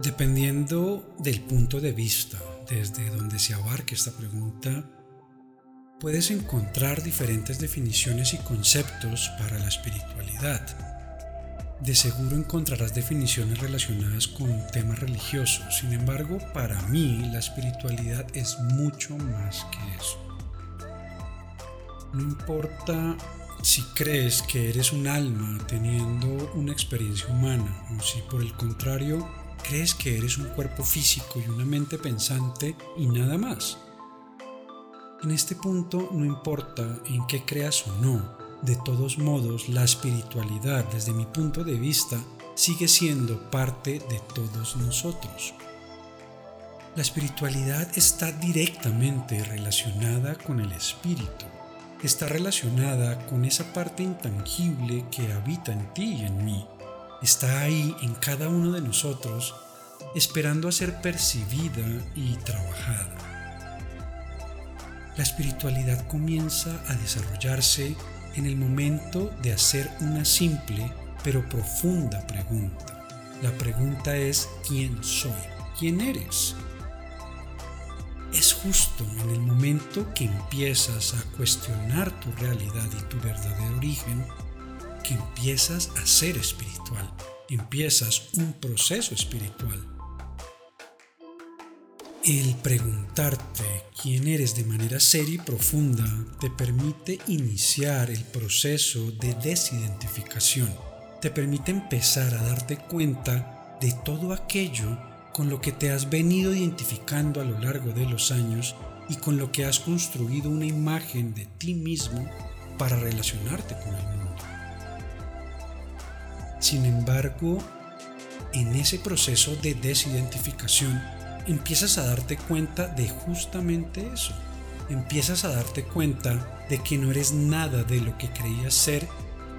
Dependiendo del punto de vista desde donde se abarque esta pregunta, puedes encontrar diferentes definiciones y conceptos para la espiritualidad. De seguro encontrarás definiciones relacionadas con temas religiosos, sin embargo, para mí la espiritualidad es mucho más que eso. No importa si crees que eres un alma teniendo una experiencia humana o si por el contrario crees que eres un cuerpo físico y una mente pensante y nada más. En este punto no importa en qué creas o no, de todos modos la espiritualidad desde mi punto de vista sigue siendo parte de todos nosotros. La espiritualidad está directamente relacionada con el espíritu, está relacionada con esa parte intangible que habita en ti y en mí, está ahí en cada uno de nosotros esperando a ser percibida y trabajada la espiritualidad comienza a desarrollarse en el momento de hacer una simple pero profunda pregunta. La pregunta es ¿quién soy? ¿Quién eres? Es justo en el momento que empiezas a cuestionar tu realidad y tu verdadero origen empiezas a ser espiritual, empiezas un proceso espiritual el preguntarte quién eres de manera seria y profunda te permite iniciar el proceso de desidentificación. Te permite empezar a darte cuenta de todo aquello con lo que te has venido identificando a lo largo de los años y con lo que has construido una imagen de ti mismo para relacionarte con el mundo. Sin embargo, en ese proceso de desidentificación, empiezas a darte cuenta de justamente eso. Empiezas a darte cuenta de que no eres nada de lo que creías ser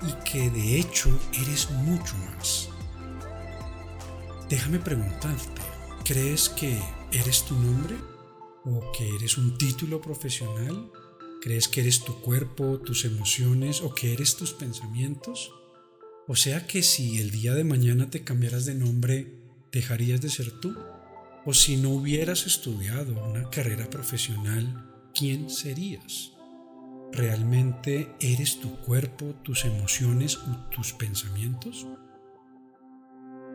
y que de hecho eres mucho más. Déjame preguntarte, ¿crees que eres tu nombre? ¿O que eres un título profesional? ¿Crees que eres tu cuerpo, tus emociones o que eres tus pensamientos? O sea que si el día de mañana te cambiaras de nombre, ¿dejarías de ser tú? O si no hubieras estudiado una carrera profesional, ¿quién serías? ¿Realmente eres tu cuerpo, tus emociones o tus pensamientos?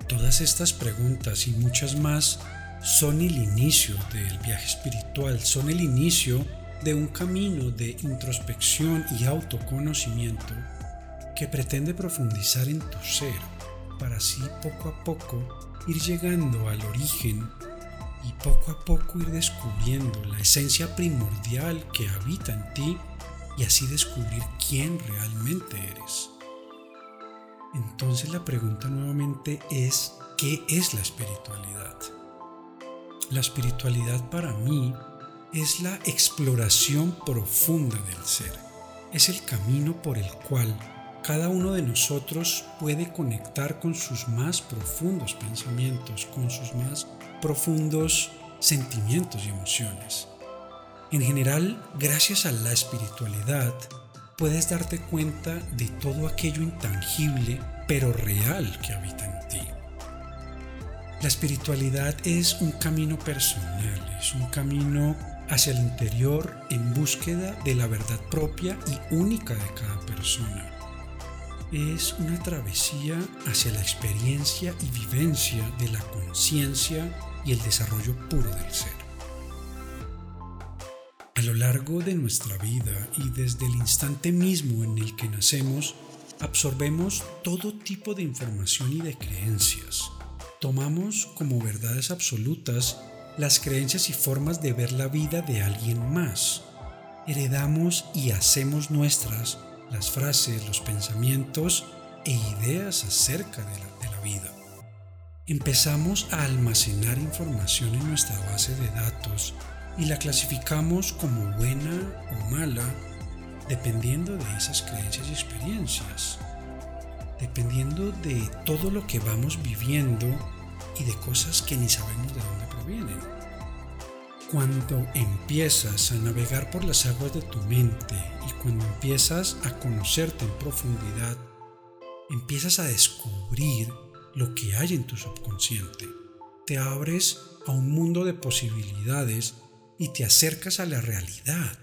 Todas estas preguntas y muchas más son el inicio del viaje espiritual, son el inicio de un camino de introspección y autoconocimiento que pretende profundizar en tu ser para así poco a poco ir llegando al origen y poco a poco ir descubriendo la esencia primordial que habita en ti y así descubrir quién realmente eres. Entonces la pregunta nuevamente es, ¿qué es la espiritualidad? La espiritualidad para mí es la exploración profunda del ser. Es el camino por el cual cada uno de nosotros puede conectar con sus más profundos pensamientos, con sus más profundos sentimientos y emociones. En general, gracias a la espiritualidad, puedes darte cuenta de todo aquello intangible pero real que habita en ti. La espiritualidad es un camino personal, es un camino hacia el interior en búsqueda de la verdad propia y única de cada persona. Es una travesía hacia la experiencia y vivencia de la conciencia y el desarrollo puro del ser. A lo largo de nuestra vida y desde el instante mismo en el que nacemos, absorbemos todo tipo de información y de creencias. Tomamos como verdades absolutas las creencias y formas de ver la vida de alguien más. Heredamos y hacemos nuestras las frases, los pensamientos e ideas acerca de la, vida empezamos a almacenar información en nuestra base de datos y la clasificamos como buena o mala dependiendo de esas creencias y experiencias, dependiendo de todo lo que vamos viviendo y de cosas que ni sabemos de dónde provienen. Cuando empiezas a navegar por las aguas de tu mente y cuando empiezas a conocerte en profundidad, empiezas a descubrir lo que hay en tu subconsciente. te abres a un mundo de posibilidades y te acercas a la realidad,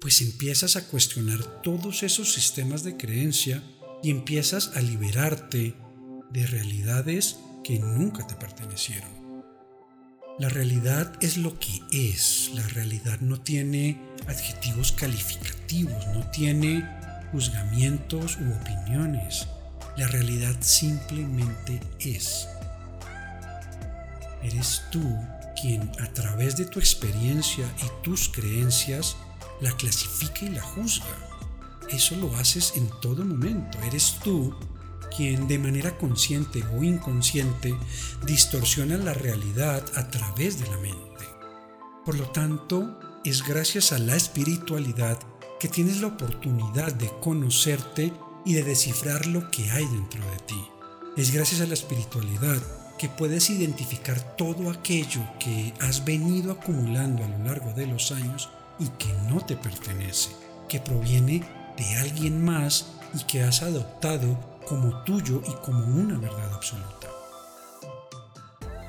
pues empiezas a cuestionar todos esos sistemas de creencia y empiezas a liberarte de realidades que nunca te pertenecieron. La realidad es lo que es, la realidad no tiene adjetivos calificativos, no tiene juzgamientos u opiniones, la realidad simplemente es. Eres tú quien a través de tu experiencia y tus creencias la clasifica y la juzga. Eso lo haces en todo momento. Eres tú quien de manera consciente o inconsciente distorsiona la realidad a través de la mente. Por lo tanto, es gracias a la espiritualidad que tienes la oportunidad de conocerte y de descifrar lo que hay dentro de ti. Es gracias a la espiritualidad que puedes identificar todo aquello que has venido acumulando a lo largo de los años y que no te pertenece, que proviene de alguien más y que has adoptado como tuyo y como una verdad absoluta.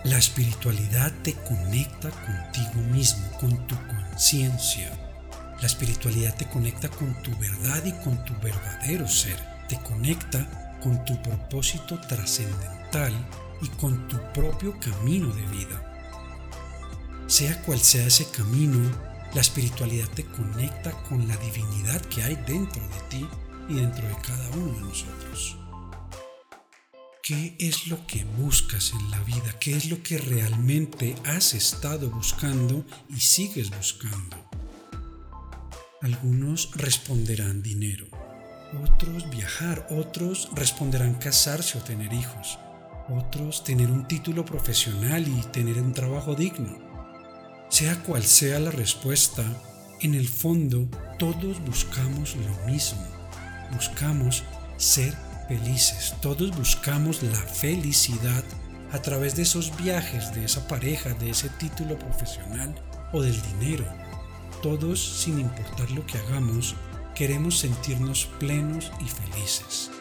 La espiritualidad te conecta contigo mismo, con tu conciencia. La espiritualidad te conecta con tu verdad y con tu verdadero ser. Te conecta con tu propósito trascendental y con tu propio camino de vida. Sea cual sea ese camino, la espiritualidad te conecta con la divinidad que hay dentro de ti y dentro de cada uno de nosotros. ¿Qué es lo que buscas en la vida? ¿Qué es lo que realmente has estado buscando y sigues buscando? Algunos responderán dinero, otros viajar, otros responderán casarse o tener hijos, otros tener un título profesional y tener un trabajo digno. Sea cual sea la respuesta, en el fondo todos buscamos lo mismo. Buscamos ser felices. Todos buscamos la felicidad a través de esos viajes, de esa pareja, de ese título profesional o del dinero. Todos, sin importar lo que hagamos, queremos sentirnos plenos y felices.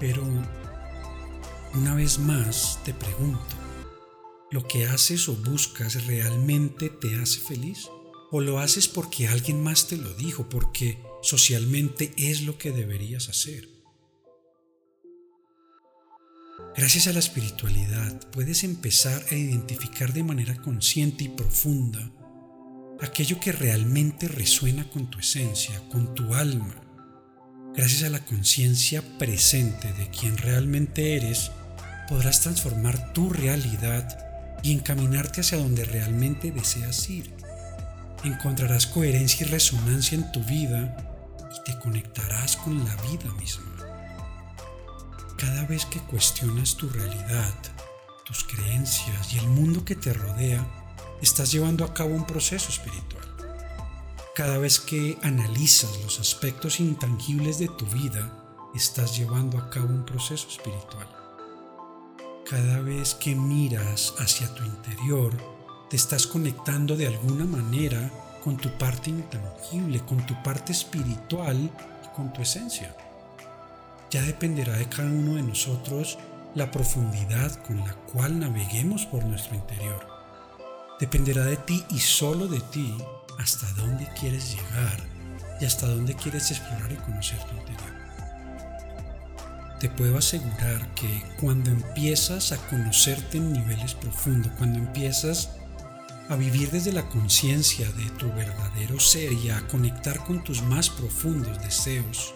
Pero, una vez más, te pregunto, ¿lo que haces o buscas realmente te hace feliz? ¿O lo haces porque alguien más te lo dijo, porque socialmente es lo que deberías hacer. Gracias a la espiritualidad puedes empezar a identificar de manera consciente y profunda aquello que realmente resuena con tu esencia, con tu alma. Gracias a la conciencia presente de quien realmente eres, podrás transformar tu realidad y encaminarte hacia donde realmente deseas ir. Encontrarás coherencia y resonancia en tu vida y te conectarás con la vida misma. Cada vez que cuestionas tu realidad, tus creencias y el mundo que te rodea, estás llevando a cabo un proceso espiritual. Cada vez que analizas los aspectos intangibles de tu vida, estás llevando a cabo un proceso espiritual. Cada vez que miras hacia tu interior, te estás conectando de alguna manera con tu parte intangible, con tu parte espiritual y con tu esencia. Ya dependerá de cada uno de nosotros la profundidad con la cual naveguemos por nuestro interior. Dependerá de ti y solo de ti hasta dónde quieres llegar y hasta dónde quieres explorar y conocer tu interior. Te puedo asegurar que cuando empiezas a conocerte en niveles profundos, cuando empiezas a vivir desde la conciencia de tu verdadero ser y a conectar con tus más profundos deseos,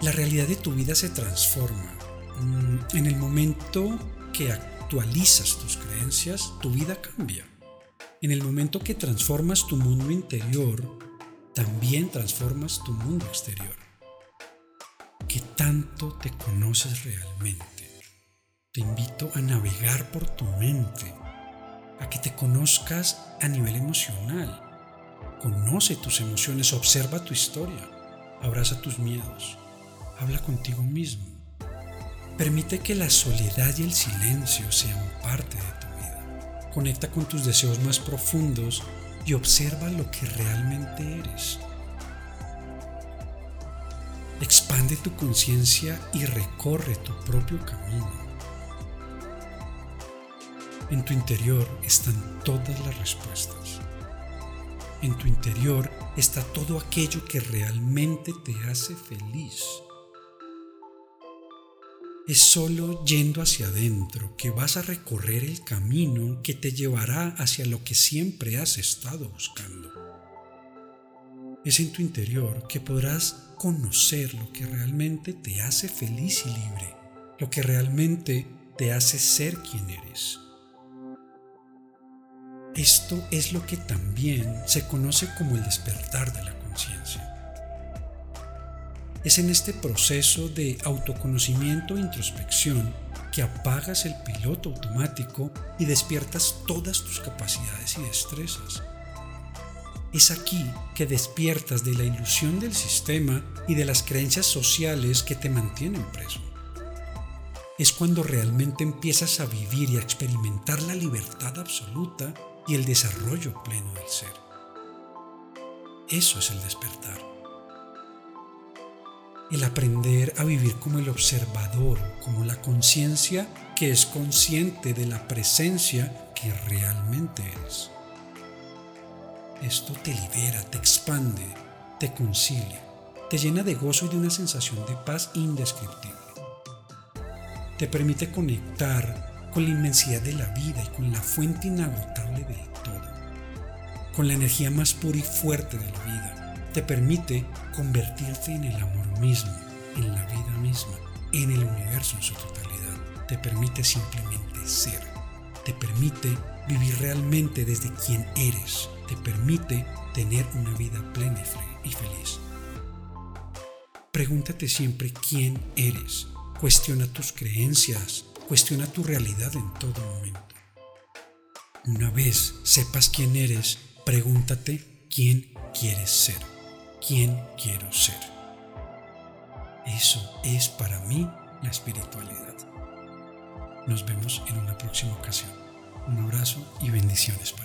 la realidad de tu vida se transforma. Mm, en el momento que actualizas tus creencias, tu vida cambia. En el momento que transformas tu mundo interior, también transformas tu mundo exterior. ¿Qué tanto te conoces realmente? Te invito a navegar por tu mente a que te conozcas a nivel emocional. Conoce tus emociones, observa tu historia, abraza tus miedos, habla contigo mismo. Permite que la soledad y el silencio sean parte de tu vida. Conecta con tus deseos más profundos y observa lo que realmente eres. Expande tu conciencia y recorre tu propio camino. En tu interior están todas las respuestas. En tu interior está todo aquello que realmente te hace feliz. Es solo yendo hacia adentro que vas a recorrer el camino que te llevará hacia lo que siempre has estado buscando. Es en tu interior que podrás conocer lo que realmente te hace feliz y libre, lo que realmente te hace ser quien eres. Esto es lo que también se conoce como el despertar de la conciencia. Es en este proceso de autoconocimiento e introspección que apagas el piloto automático y despiertas todas tus capacidades y destrezas. Es aquí que despiertas de la ilusión del sistema y de las creencias sociales que te mantienen preso. Es cuando realmente empiezas a vivir y a experimentar la libertad absoluta y el desarrollo pleno del ser. Eso es el despertar el aprender a vivir como el observador, como la conciencia que es consciente de la presencia que realmente eres. Esto te libera, te expande, te concilia, te llena de gozo y de una sensación de paz indescriptible. Te permite conectar con la inmensidad de la vida y con la fuente inagotable del todo, con la energía más pura y fuerte de la vida te permite convertirte en el amor mismo, en la vida misma, en el universo en su totalidad. Te permite simplemente ser. Te permite vivir realmente desde quien eres. Te permite tener una vida plena y feliz. Pregúntate siempre quién eres. Cuestiona tus creencias. Cuestiona tu realidad en todo momento. Una vez sepas quién eres, pregúntate quién quieres ser quién quiero ser. Eso es para mí la espiritualidad. Nos vemos en una próxima ocasión. Un abrazo y bendiciones para